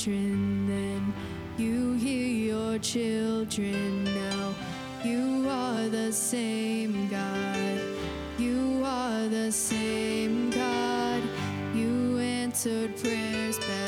children then, you hear your children now. You are the same God, you are the same God. You answered prayers back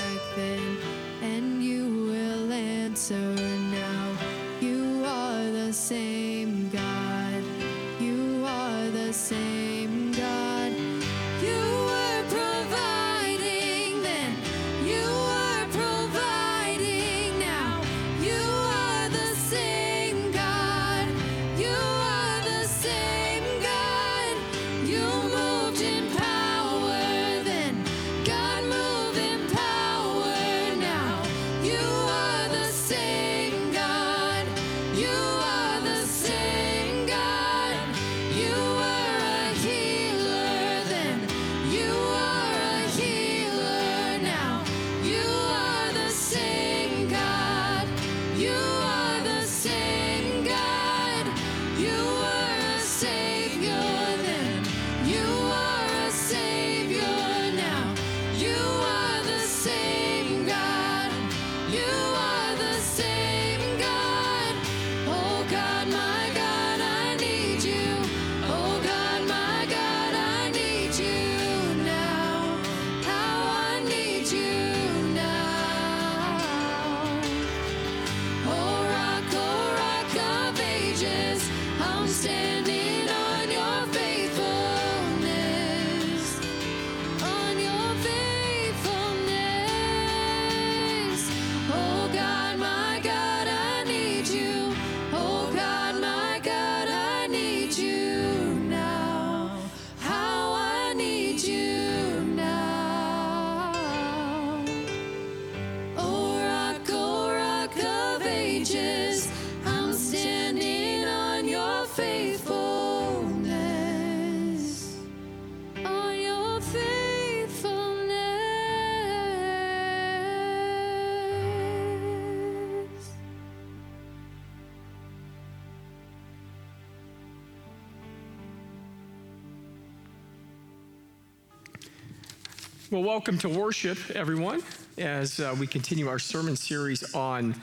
Well, welcome to worship, everyone, as uh, we continue our sermon series on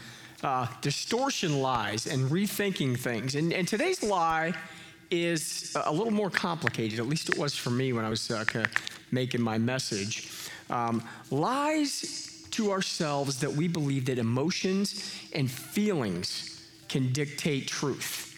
uh, distortion lies and rethinking things. And, and today's lie is a little more complicated, at least it was for me when I was uh, making my message. Um, lies to ourselves that we believe that emotions and feelings can dictate truth.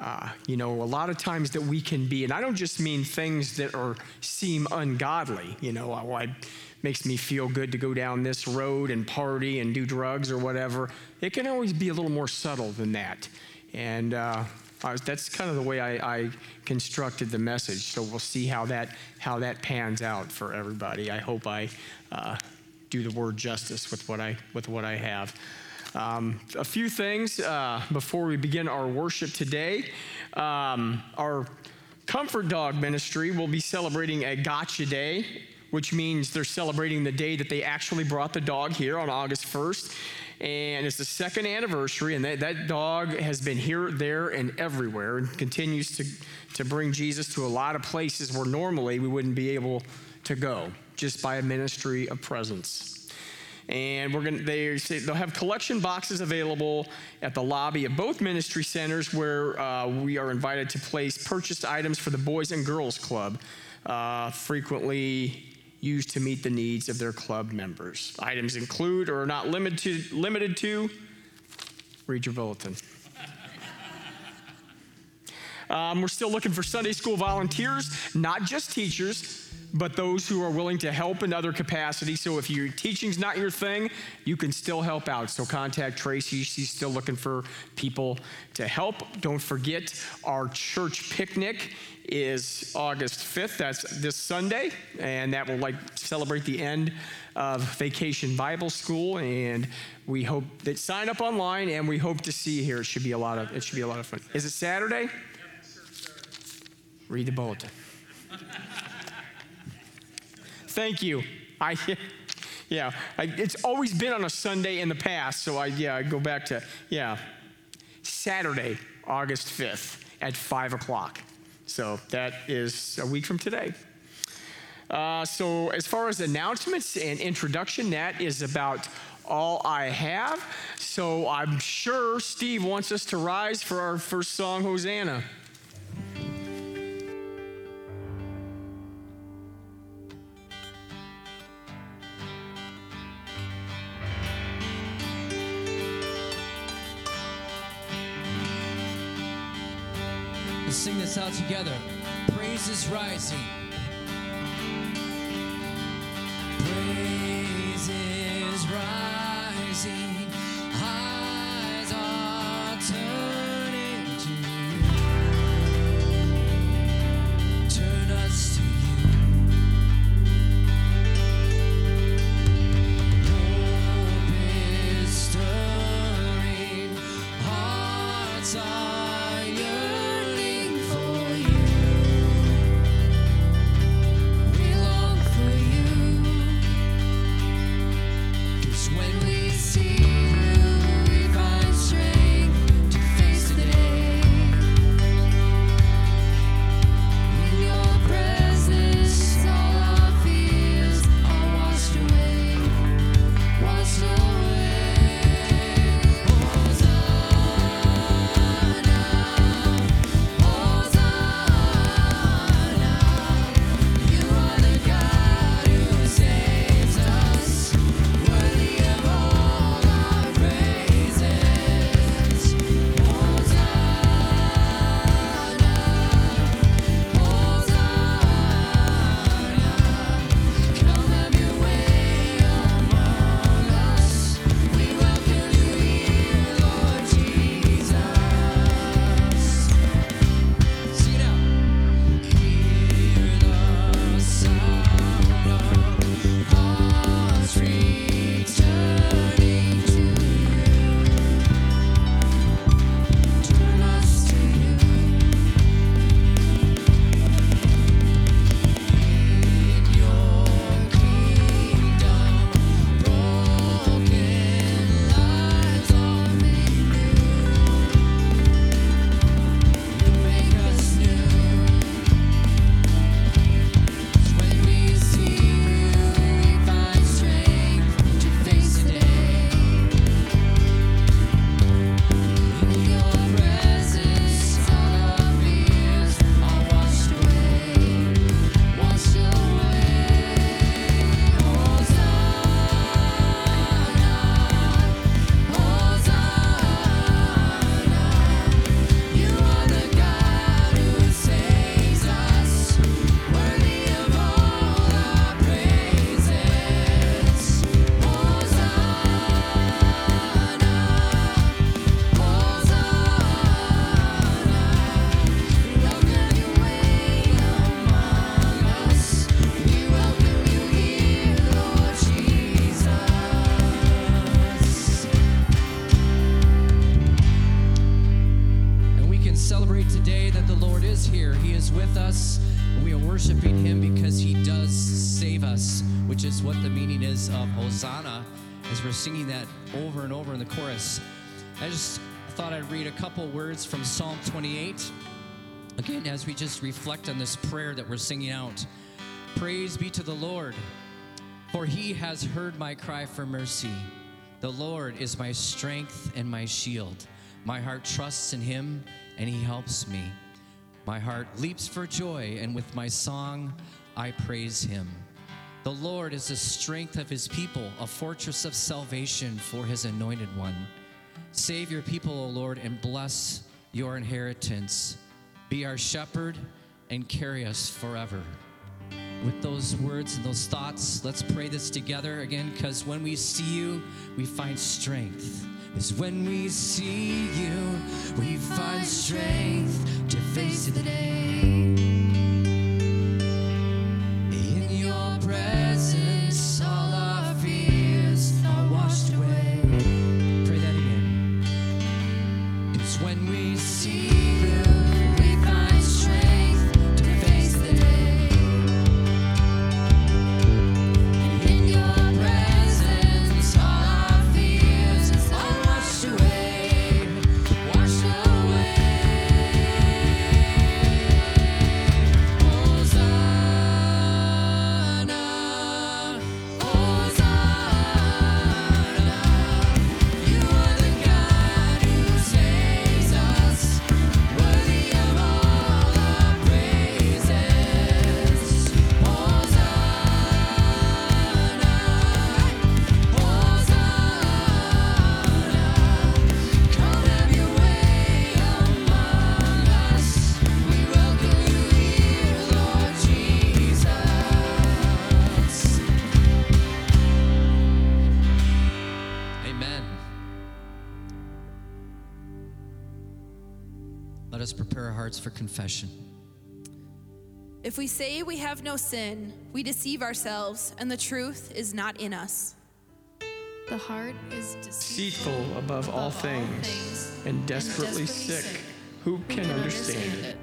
Uh, you know, a lot of times that we can be, and I don't just mean things that are seem ungodly. You know, oh, I, makes me feel good to go down this road and party and do drugs or whatever. It can always be a little more subtle than that, and uh, was, that's kind of the way I, I constructed the message. So we'll see how that how that pans out for everybody. I hope I uh, do the word justice with what I with what I have. Um, a few things uh, before we begin our worship today. Um, our Comfort Dog Ministry will be celebrating a Gotcha Day, which means they're celebrating the day that they actually brought the dog here on August 1st. And it's the second anniversary, and that, that dog has been here, there, and everywhere, and continues to, to bring Jesus to a lot of places where normally we wouldn't be able to go just by a ministry of presence and we're going they, they'll have collection boxes available at the lobby of both ministry centers where uh, we are invited to place purchased items for the boys and girls club uh, frequently used to meet the needs of their club members items include or are not limited to, limited to read your bulletin um, we're still looking for Sunday school volunteers, not just teachers. But those who are willing to help in other capacities. So if your teaching's not your thing, you can still help out. So contact Tracy. She's still looking for people to help. Don't forget our church picnic is August 5th. That's this Sunday, and that will like celebrate the end of Vacation Bible School. And we hope that sign up online, and we hope to see you here. It should be a lot of it should be a lot of fun. Is it Saturday? Read the bulletin. Thank you. I, yeah, I, it's always been on a Sunday in the past, so I, yeah, I go back to, yeah, Saturday, August 5th at 5 o'clock. So that is a week from today. Uh, so, as far as announcements and introduction, that is about all I have. So, I'm sure Steve wants us to rise for our first song, Hosanna. This out together. Praise is rising. Read a couple words from Psalm 28. Again, as we just reflect on this prayer that we're singing out Praise be to the Lord, for he has heard my cry for mercy. The Lord is my strength and my shield. My heart trusts in him, and he helps me. My heart leaps for joy, and with my song I praise him. The Lord is the strength of his people, a fortress of salvation for his anointed one. Save your people, O Lord, and bless your inheritance. Be our shepherd and carry us forever. with those words and those thoughts, let's pray this together again because when we see you, we find strength. Is when we see you, we find strength to face the day. Amen. Let us prepare our hearts for confession. If we say we have no sin, we deceive ourselves, and the truth is not in us. The heart is deceitful Deceitful above all things and desperately sick. Who can understand it?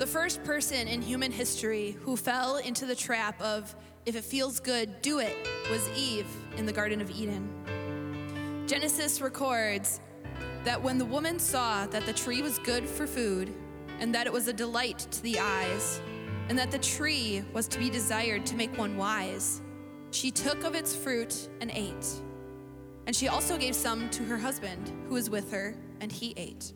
The first person in human history who fell into the trap of, if it feels good, do it, was Eve in the Garden of Eden. Genesis records that when the woman saw that the tree was good for food, and that it was a delight to the eyes, and that the tree was to be desired to make one wise, she took of its fruit and ate. And she also gave some to her husband, who was with her, and he ate.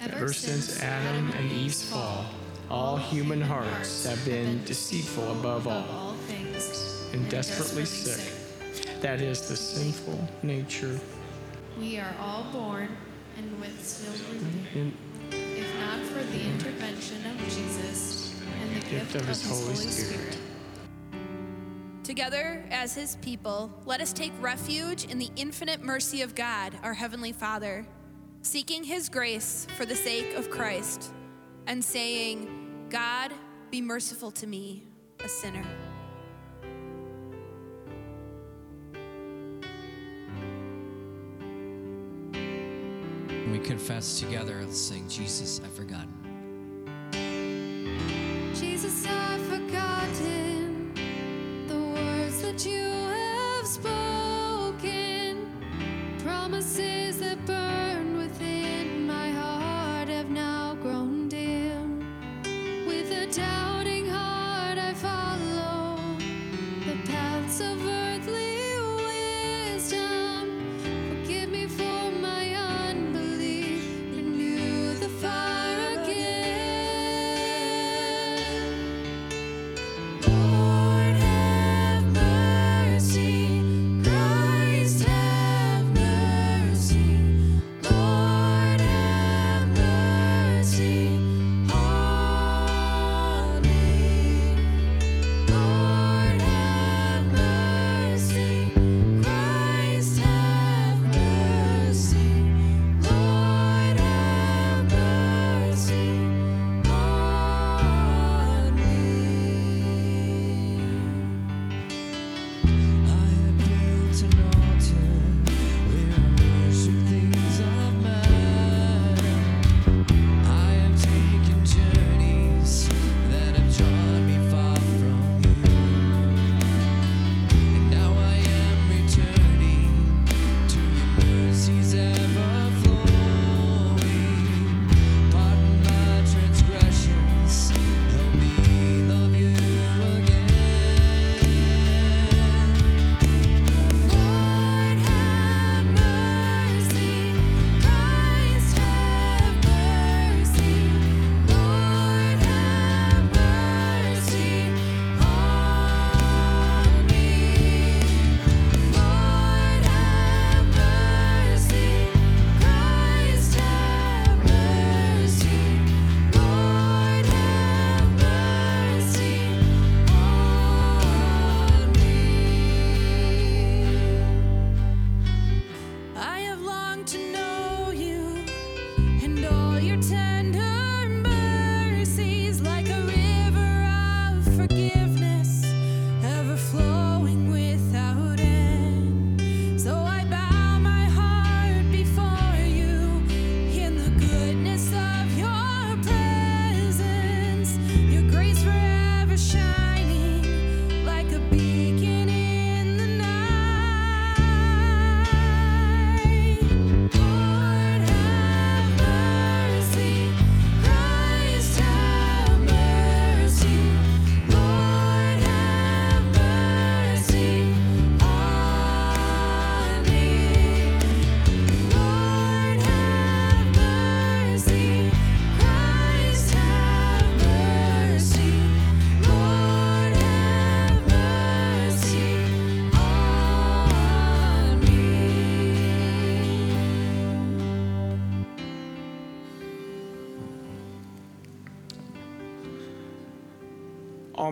Ever since Adam and Eve's fall, all human hearts have been deceitful above all things and desperately sick. That is the sinful nature. We are all born and with children, mm-hmm. in if not for the intervention of Jesus and the gift, of His Holy Spirit. Together, as his people, let us take refuge in the infinite mercy of God, our Heavenly Father, seeking his grace for the sake of Christ, and saying, God, be merciful to me, a sinner. We confess together, let's sing, Jesus, I've forgotten.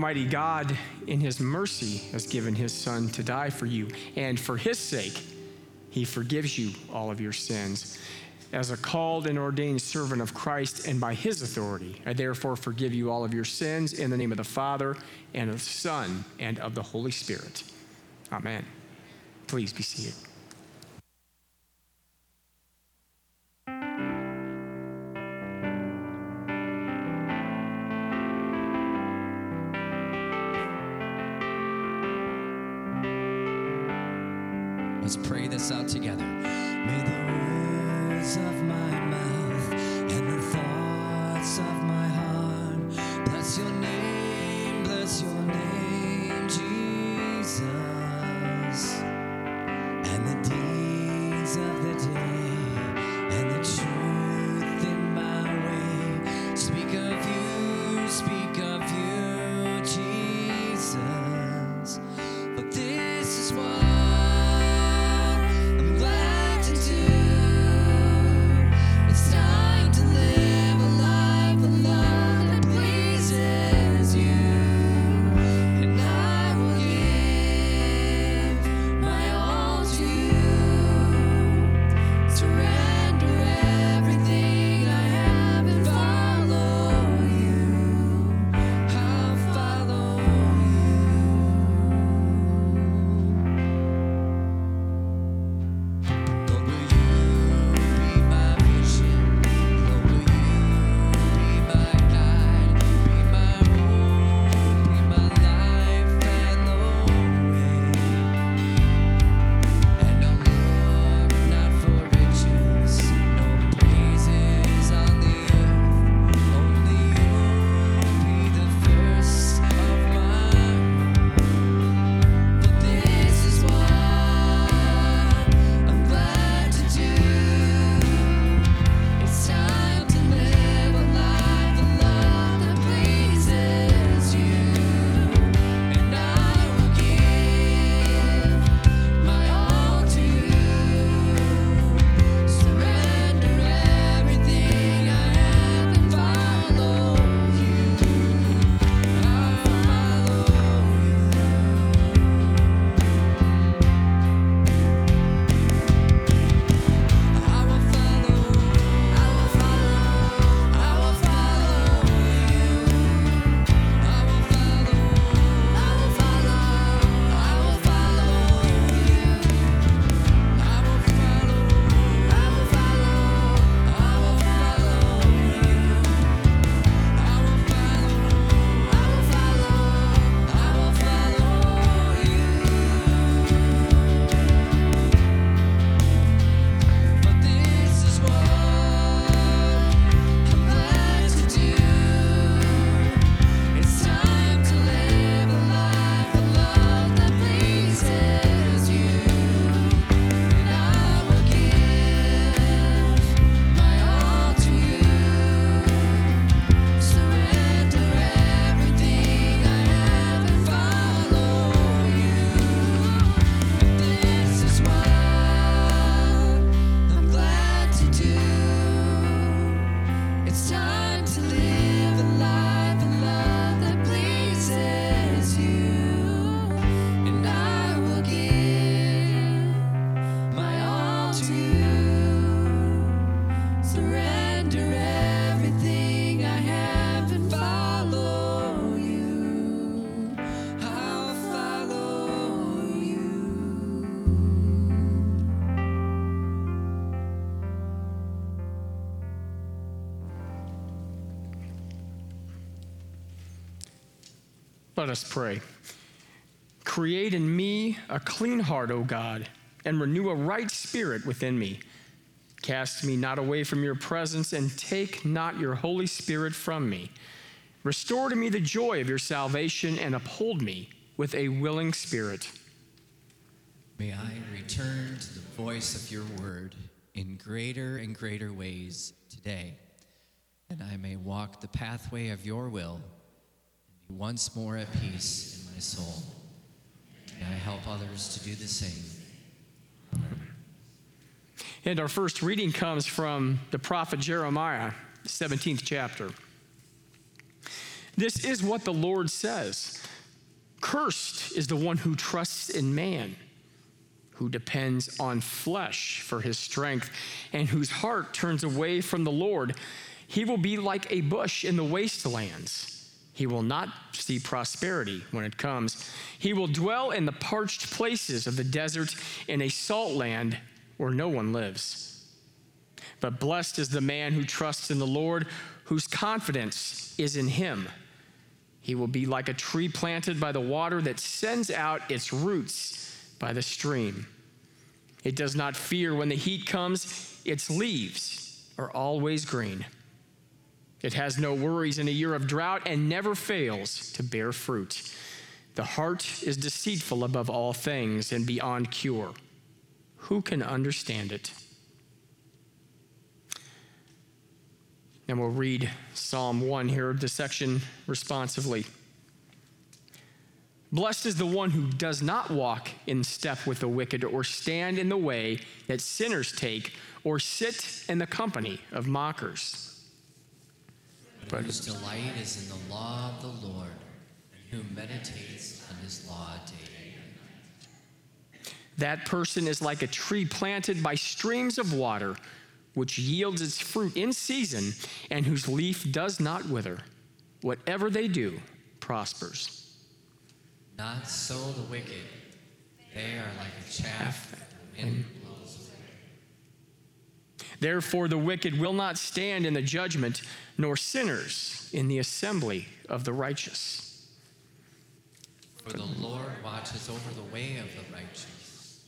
Almighty God, in His mercy, has given His Son to die for you. And for His sake, He forgives you all of your sins. As a called and ordained servant of Christ and by His authority, I therefore forgive you all of your sins in the name of the Father and of the Son and of the Holy Spirit. Amen. Please be seated. Let us pray. Create in me a clean heart, O God, and renew a right spirit within me. Cast me not away from your presence, and take not your Holy Spirit from me. Restore to me the joy of your salvation, and uphold me with a willing spirit. May I return to the voice of your word in greater and greater ways today, and I may walk the pathway of your will once more at peace in my soul. May I help others to do the same. And our first reading comes from the prophet Jeremiah, 17th chapter. This is what the Lord says Cursed is the one who trusts in man, who depends on flesh for his strength, and whose heart turns away from the Lord. He will be like a bush in the wastelands he will not see prosperity when it comes. He will dwell in the parched places of the desert in a salt land where no one lives. But blessed is the man who trusts in the Lord, whose confidence is in him. He will be like a tree planted by the water that sends out its roots by the stream. It does not fear when the heat comes, its leaves are always green. It has no worries in a year of drought and never fails to bear fruit. The heart is deceitful above all things and beyond cure. Who can understand it? And we'll read Psalm 1 here, the section responsively. Blessed is the one who does not walk in step with the wicked, or stand in the way that sinners take, or sit in the company of mockers. Whose delight is in the law of the Lord, and who meditates on his law day and night. That person is like a tree planted by streams of water, which yields its fruit in season, and whose leaf does not wither. Whatever they do prospers. Not so the wicked. They are like a chaff that the wind. Therefore, the wicked will not stand in the judgment, nor sinners in the assembly of the righteous. For the Lord watches over the way of the righteous.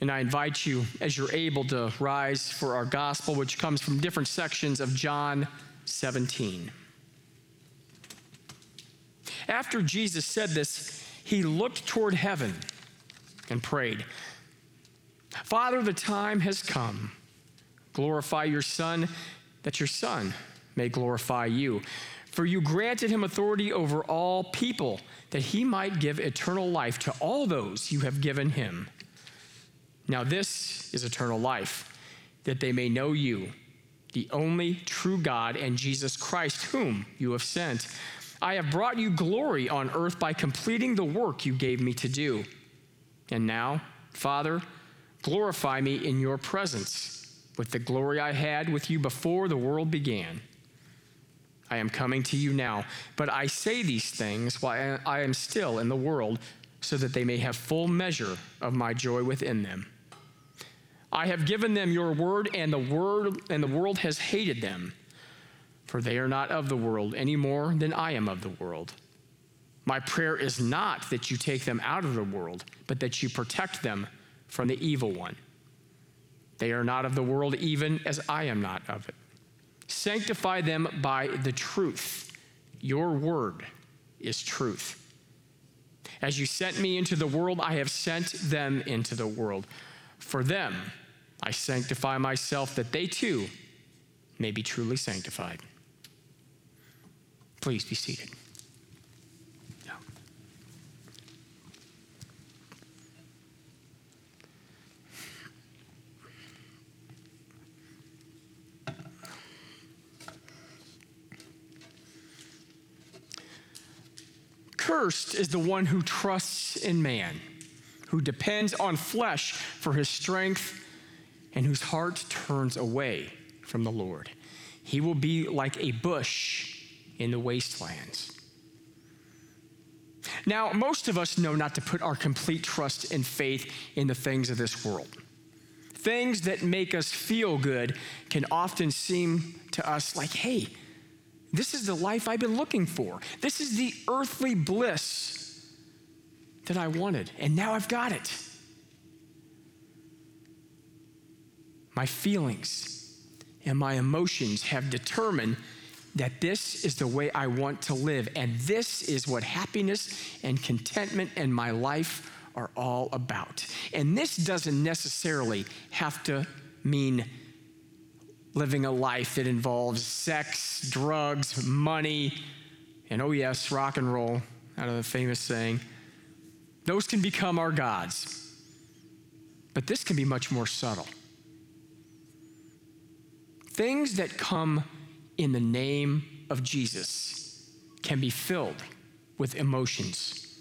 And I invite you, as you're able, to rise for our gospel, which comes from different sections of John 17. After Jesus said this, he looked toward heaven and prayed Father, the time has come. Glorify your Son, that your Son may glorify you. For you granted him authority over all people, that he might give eternal life to all those you have given him. Now, this is eternal life, that they may know you, the only true God, and Jesus Christ, whom you have sent. I have brought you glory on earth by completing the work you gave me to do. And now, Father, glorify me in your presence with the glory I had with you before the world began. I am coming to you now, but I say these things while I am still in the world, so that they may have full measure of my joy within them. I have given them your word, and the word and the world has hated them, for they are not of the world any more than I am of the world. My prayer is not that you take them out of the world, but that you protect them from the evil one. They are not of the world, even as I am not of it. Sanctify them by the truth. Your word is truth. As you sent me into the world, I have sent them into the world. For them, I sanctify myself that they too may be truly sanctified. Please be seated. Cursed is the one who trusts in man, who depends on flesh for his strength, and whose heart turns away from the Lord. He will be like a bush in the wastelands. Now, most of us know not to put our complete trust and faith in the things of this world. Things that make us feel good can often seem to us like, hey, this is the life I've been looking for. This is the earthly bliss that I wanted, and now I've got it. My feelings and my emotions have determined that this is the way I want to live, and this is what happiness and contentment and my life are all about. And this doesn't necessarily have to mean living a life that involves sex, drugs, money, and oh, yes, rock and roll, out of the famous saying. Those can become our gods. But this can be much more subtle. Things that come in the name of Jesus can be filled with emotions,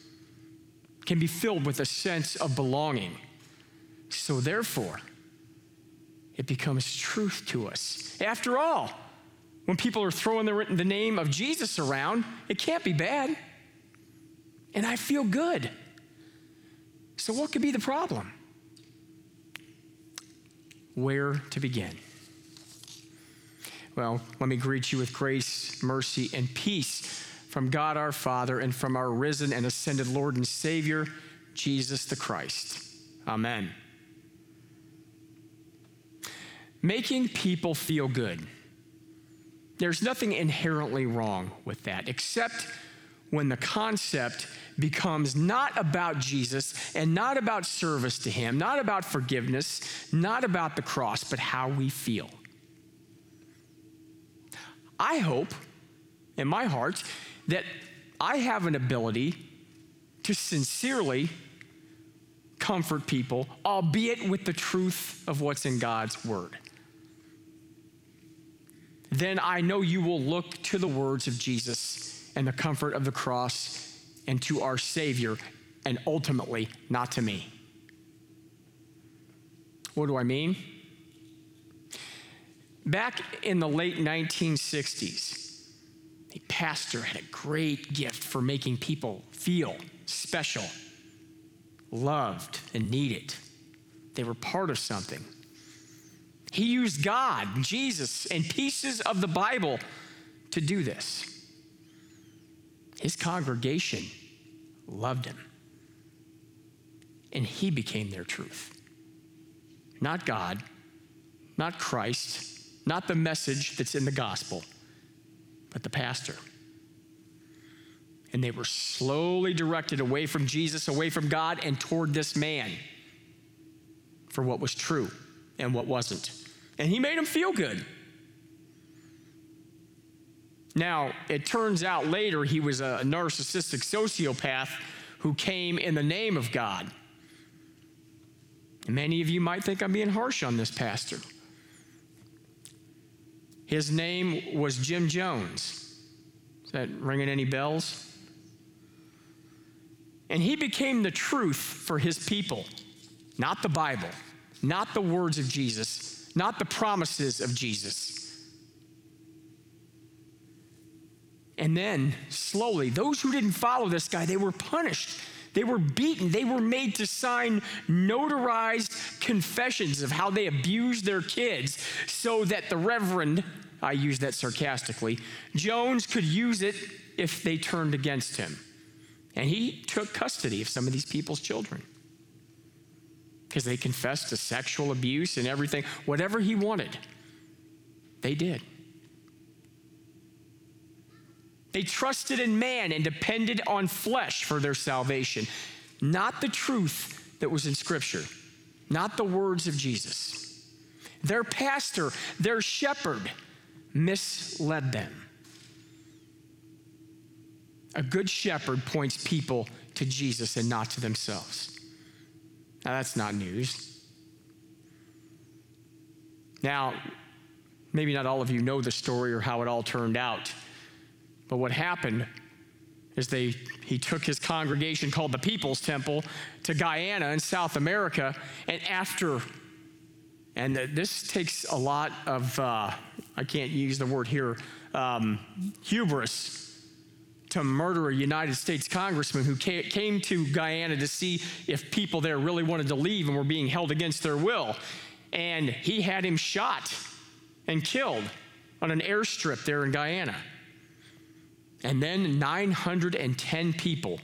can be filled with a sense of belonging. So, therefore, it becomes truth to us. After all, when people are throwing the, name of Jesus around, it can't be bad. And I feel good. So, what could be the problem? Where to begin? Well, let me greet you with grace, mercy, and peace from God our Father and from our risen and ascended Lord and Savior, Jesus the Christ. Amen. Making people feel good. There's nothing inherently wrong with that, except when the concept becomes not about Jesus and not about service to Him, not about forgiveness, not about the cross, but how we feel. I hope in my heart that I have an ability to sincerely comfort people, albeit with the truth of what's in God's Word. Then I know you will look to the words of Jesus and the comfort of the cross and to our Savior, and ultimately not to me. What do I mean? Back in the late 1960s, a pastor had a great gift for making people feel special, loved, and needed. They were part of something. He used God, Jesus, and pieces of the Bible to do this. His congregation loved him, and he became their truth. Not God, not Christ, not the message that's in the gospel, but the pastor. And they were slowly directed away from Jesus, away from God, and toward this man for what was true and what wasn't. And he made them feel good. Now, it turns out later he was a narcissistic sociopath who came in the name of God. And many of you might think I'm being harsh on this pastor. His name was Jim Jones. Is that ringing any bells? And he became the truth for his people, not the Bible, not the words of Jesus, not the promises of Jesus. And then, slowly, those who didn't follow this guy, they were punished. They were beaten. They were made to sign notarized confessions of how they abused their kids so that the Reverend, I use that sarcastically, Jones could use it if they turned against him. And he took custody of some of these people's children because they confessed to sexual abuse and everything. Whatever he wanted, they did. They trusted in man and depended on flesh for their salvation, not the truth that was in Scripture, not the words of Jesus. Their pastor, their shepherd, misled them. A good shepherd points people to Jesus and not to themselves. Now, that's not news. Now, maybe not all of you know the story or how it all turned out. But what happened is they he took his congregation called the People's Temple to Guyana in South America, and after and this takes a lot of uh, I can't use the word here um, hubris to murder a United States congressman who came to Guyana to see if people there really wanted to leave and were being held against their will. And he had him shot and killed on an airstrip there in Guyana. And then 910 people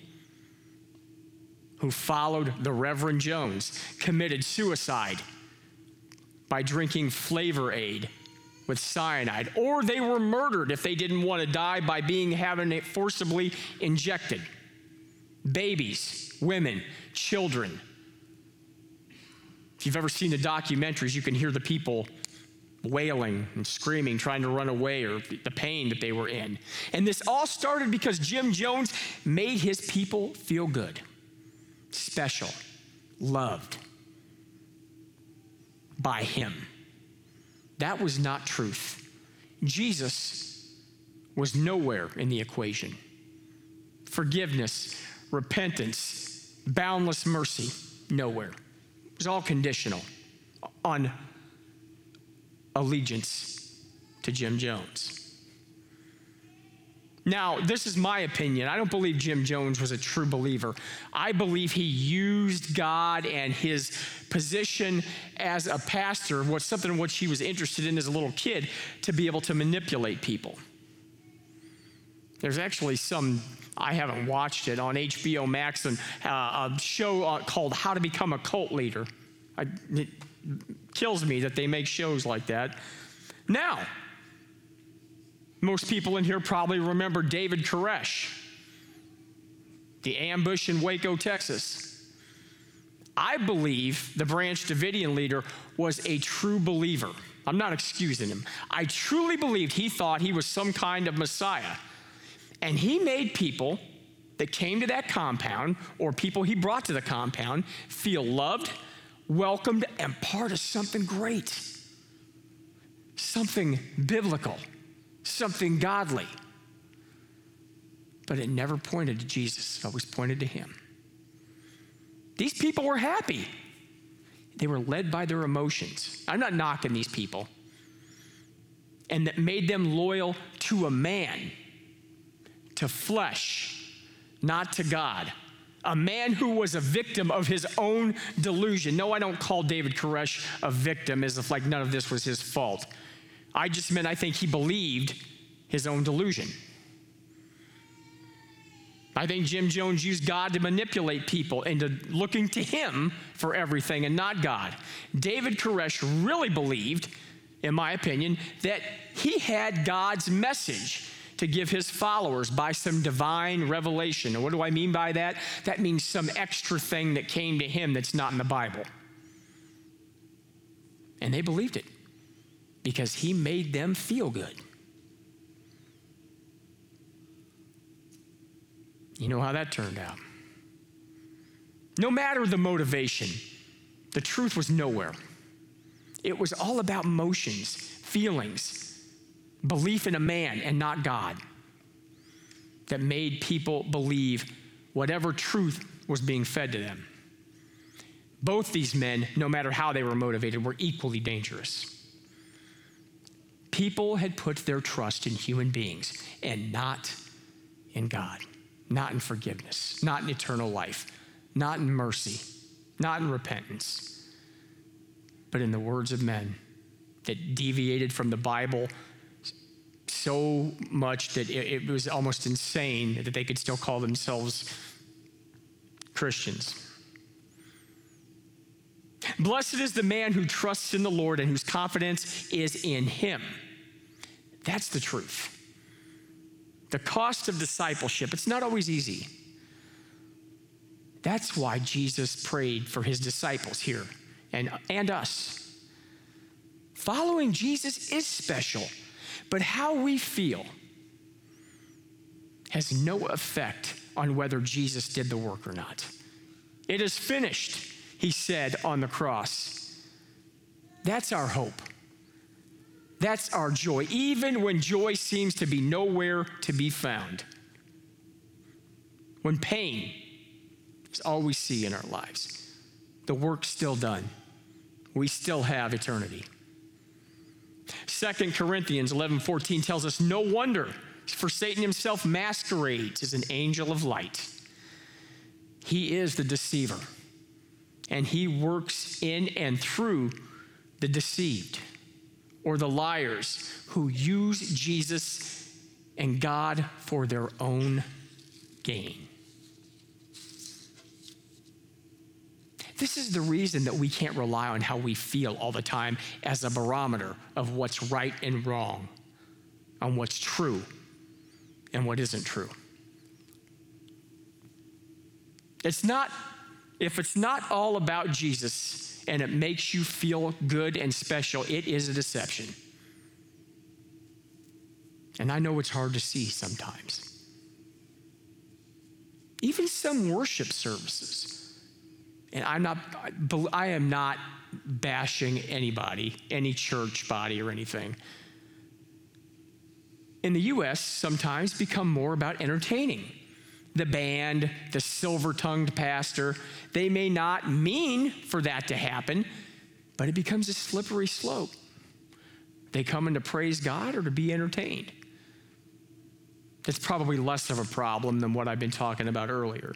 who followed the Reverend Jones committed suicide by drinking flavor aid with cyanide, or they were murdered if they didn't want to die by being having it forcibly injected. Babies, women, children. If you've ever seen the documentaries, you can hear the people wailing and screaming, trying to run away, or the pain that they were in. And this all started because Jim Jones made his people feel good, special, loved by him. That was not truth. Jesus was nowhere in the equation. Forgiveness, repentance, boundless mercy, nowhere. It was all conditional on allegiance to Jim Jones. Now, this is my opinion. I don't believe Jim Jones was a true believer. I believe he used God and his position as a pastor, what something in which he was interested in as a little kid, to be able to manipulate people. There's actually some, I haven't watched it, on HBO Max, and, uh, a show uh, called How to Become a Cult Leader. I, it kills me that they make shows like that. Now, most people in here probably remember David Koresh, the ambush in Waco, Texas. I believe the Branch Davidian leader was a true believer. I'm not excusing him. I truly believed he thought he was some kind of Messiah. And he made people that came to that compound or people he brought to the compound feel loved, welcomed, and part of something great, something biblical something godly. But it never pointed to Jesus, it always pointed to him. These people were happy. They were led by their emotions. I'm not knocking these people. And that made them loyal to a man, to flesh, not to God. A man who was a victim of his own delusion. No, I don't call David Koresh a victim as if like none of this was his fault. I just meant I think he believed his own delusion. I think Jim Jones used God to manipulate people into looking to him for everything and not God. David Koresh really believed, in my opinion, that he had God's message to give his followers by some divine revelation. And what do I mean by that? That means some extra thing that came to him that's not in the Bible. And they believed it because he made them feel good. You know how that turned out. No matter the motivation, the truth was nowhere. It was all about emotions, feelings, belief in a man and not God that made people believe whatever truth was being fed to them. Both these men, no matter how they were motivated, were equally dangerous. People had put their trust in human beings and not in God, not in forgiveness, not in eternal life, not in mercy, not in repentance, but in the words of men that deviated from the Bible so much that it, it was almost insane that they could still call themselves Christians. Blessed is the man who trusts in the Lord and whose confidence is in him. That's the truth. The cost of discipleship, it's not always easy. That's why Jesus prayed for his disciples here and, and us. Following Jesus is special, but how we feel has no effect on whether Jesus did the work or not. It is finished, he said on the cross. That's our hope. That's our joy, even when joy seems to be nowhere to be found. When pain is all we see in our lives, the work's still done. We still have eternity. 2 Corinthians 11 14 tells us, No wonder, for Satan himself masquerades as an angel of light. He is the deceiver, and he works in and through the deceived or the liars who use Jesus and God for their own gain. This is the reason that we can't rely on how we feel all the time as a barometer of what's right and wrong, on what's true and what isn't true. It's not, if it's not all about Jesus, and it makes you feel good and special, it is a deception. And I know it's hard to see sometimes. Even some worship services. And I'm not, I am not bashing anybody, any church body or anything. in the US sometimes become more about entertaining. The band, the silver tongued pastor, they may not mean for that to happen, but it becomes a slippery slope. They come in to praise God or to be entertained. It's probably less of a problem than what I've been talking about earlier.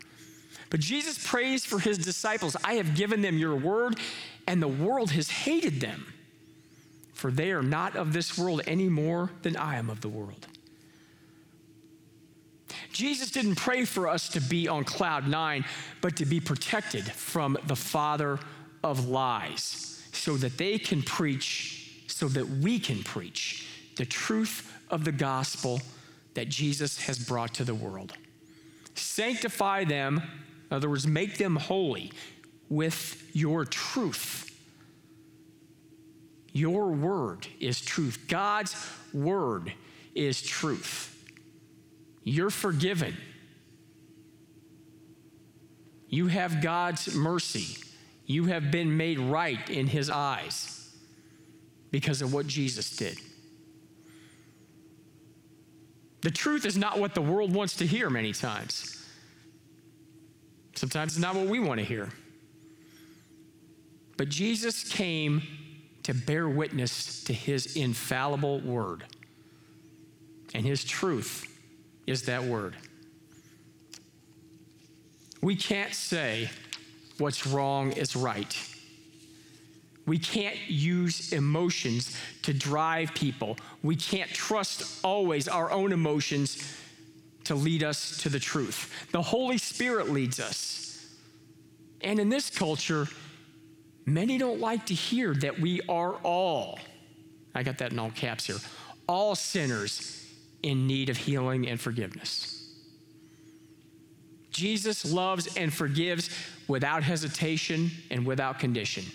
But Jesus prays for his disciples I have given them your word, and the world has hated them, for they are not of this world any more than I am of the world. Jesus didn't pray for us to be on cloud nine, but to be protected from the father of lies so that they can preach, so that we can preach the truth of the gospel that Jesus has brought to the world. Sanctify them, in other words, make them holy with your truth. Your word is truth. God's word is truth. You're forgiven. You have God's mercy. You have been made right in His eyes because of what Jesus did. The truth is not what the world wants to hear many times. Sometimes it's not what we want to hear. But Jesus came to bear witness to his infallible word. And his truth is that word. We can't say what's wrong is right. We can't use emotions to drive people. We can't trust always our own emotions to lead us to the truth. The Holy Spirit leads us. And in this culture, many don't like to hear that we are all, I got that in all caps here, all sinners in need of healing and forgiveness. Jesus loves and forgives without hesitation and without condition.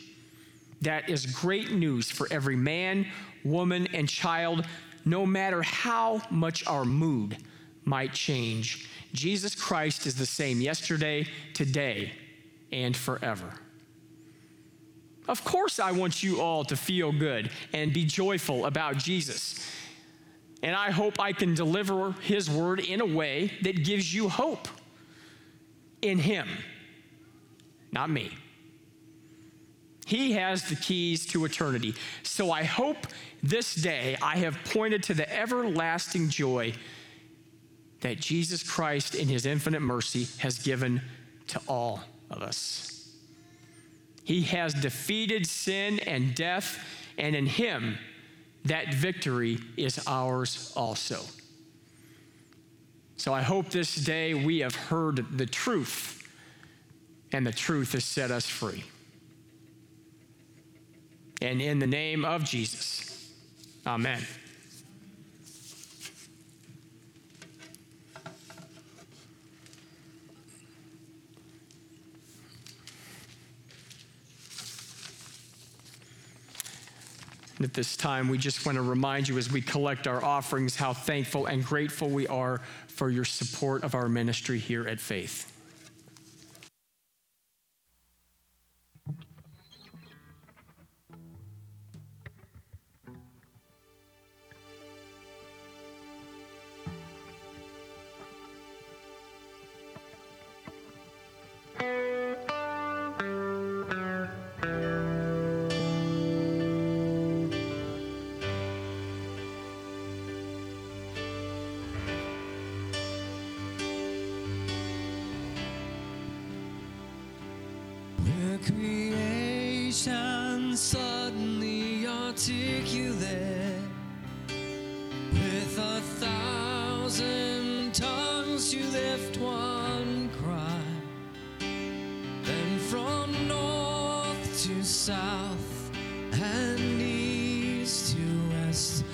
That is great news for every man, woman, and child, no matter how much our mood might change. Jesus Christ is the same yesterday, today, and forever. Of course, I want you all to feel good and be joyful about Jesus. And I hope I can deliver his word in a way that gives you hope in him, not me. He has the keys to eternity. So I hope this day I have pointed to the everlasting joy that Jesus Christ, in his infinite mercy, has given to all of us. He has defeated sin and death, and in him, that victory is ours also. So I hope this day we have heard the truth, and the truth has set us free and in the name of Jesus. Amen. At this time, we just want to remind you as we collect our offerings how thankful and grateful we are for your support of our ministry here at Faith. To south and east to west,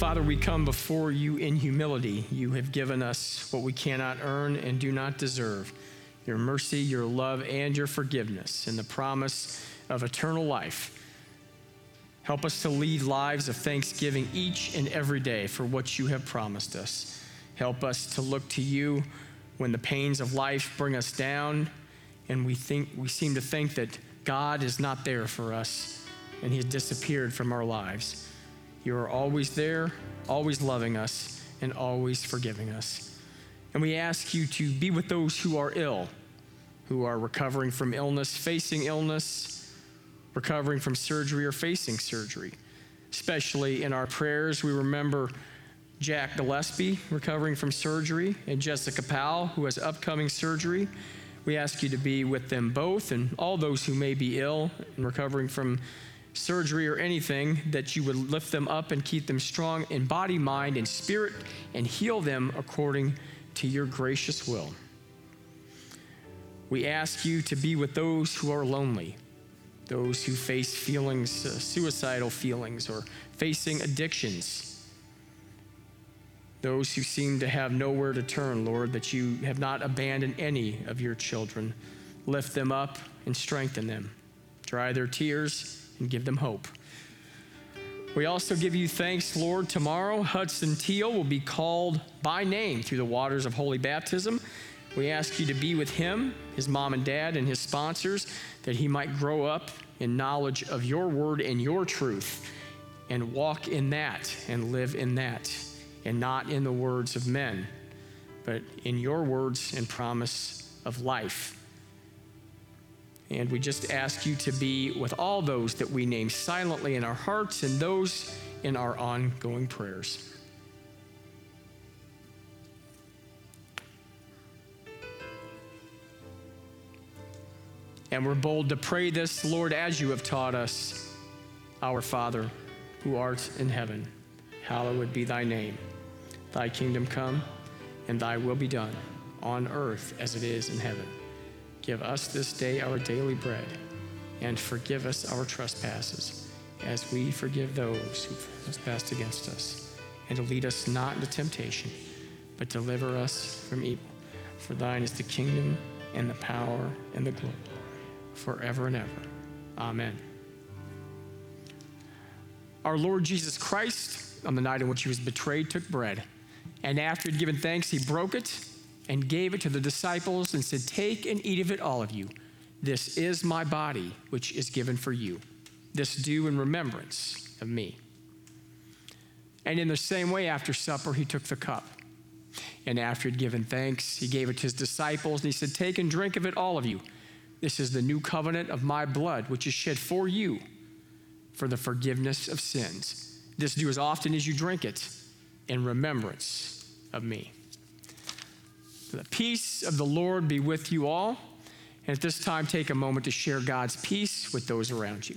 Father, we come before you in humility. You have given us what we cannot earn and do not deserve your mercy, your love, and your forgiveness, and the promise of eternal life. Help us to lead lives of thanksgiving each and every day for what you have promised us. Help us to look to you when the pains of life bring us down and we think we seem to think that God is not there for us and he has disappeared from our lives. You are always there, always loving us, and always forgiving us. And we ask you to be with those who are ill, who are recovering from illness, facing illness, recovering from surgery, or facing surgery. Especially in our prayers, we remember Jack Gillespie recovering from surgery and Jessica Powell, who has upcoming surgery. We ask you to be with them both and all those who may be ill and recovering from surgery or anything, that you would lift them up and keep them strong in body, mind, and spirit, and heal them according to your gracious will. We ask you to be with those who are lonely, those who face feelings, uh, suicidal feelings, or facing addictions, those who seem to have nowhere to turn, Lord, that you have not abandoned any of your children. Lift them up and strengthen them. Dry their tears and give them hope. We also give you thanks, Lord. Tomorrow, Hudson Teal will be called by name through the waters of holy baptism. We ask you to be with him, his mom and dad, and his sponsors, that he might grow up in knowledge of your word and your truth, and walk in that and live in that, and not in the words of men, but in your words and promise of life. And we just ask you to be with all those that we name silently in our hearts and those in our ongoing prayers. And we're bold to pray this, Lord, as you have taught us. Our Father, who art in heaven, hallowed be thy name. Thy kingdom come, and thy will be done, on earth as it is in heaven. Give us this day our daily bread, and forgive us our trespasses, as we forgive those who trespass against us. And lead us not into temptation, but deliver us from evil. For thine is the kingdom, and the power, and the glory, forever and ever. Amen. Our Lord Jesus Christ, on the night in which he was betrayed, took bread, and after he had given thanks, he broke it and gave it to the disciples and said, Take and eat of it, all of you. This is my body, which is given for you. This do in remembrance of me. And in the same way, after supper, he took the cup. And after he'd given thanks, he gave it to his disciples, and he said, Take and drink of it, all of you. This is the new covenant of my blood, which is shed for you for the forgiveness of sins. This do as often as you drink it in remembrance of me. The peace of the Lord be with you all. And at this time, take a moment to share God's peace with those around you.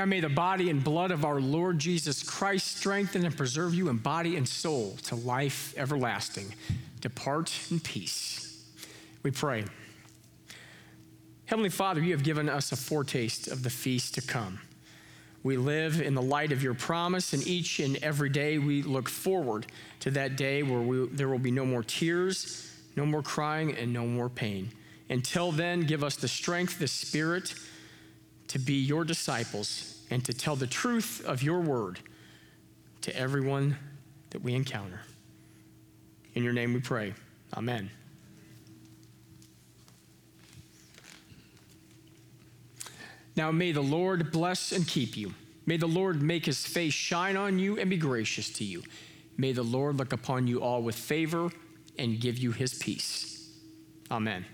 Now may the body and blood of our Lord Jesus Christ strengthen and preserve you in body and soul to life everlasting. Depart in peace. We pray. Heavenly Father, you have given us a foretaste of the feast to come. We live in the light of your promise, and each and every day we look forward to that day where we, there will be no more tears, no more crying, and no more pain. Until then, give us the strength, the spirit to be your disciples and to tell the truth of your word to everyone that we encounter. In your name we pray. Amen. Now may the Lord bless and keep you. May the Lord make his face shine on you and be gracious to you. May the Lord look upon you all with favor and give you his peace. Amen.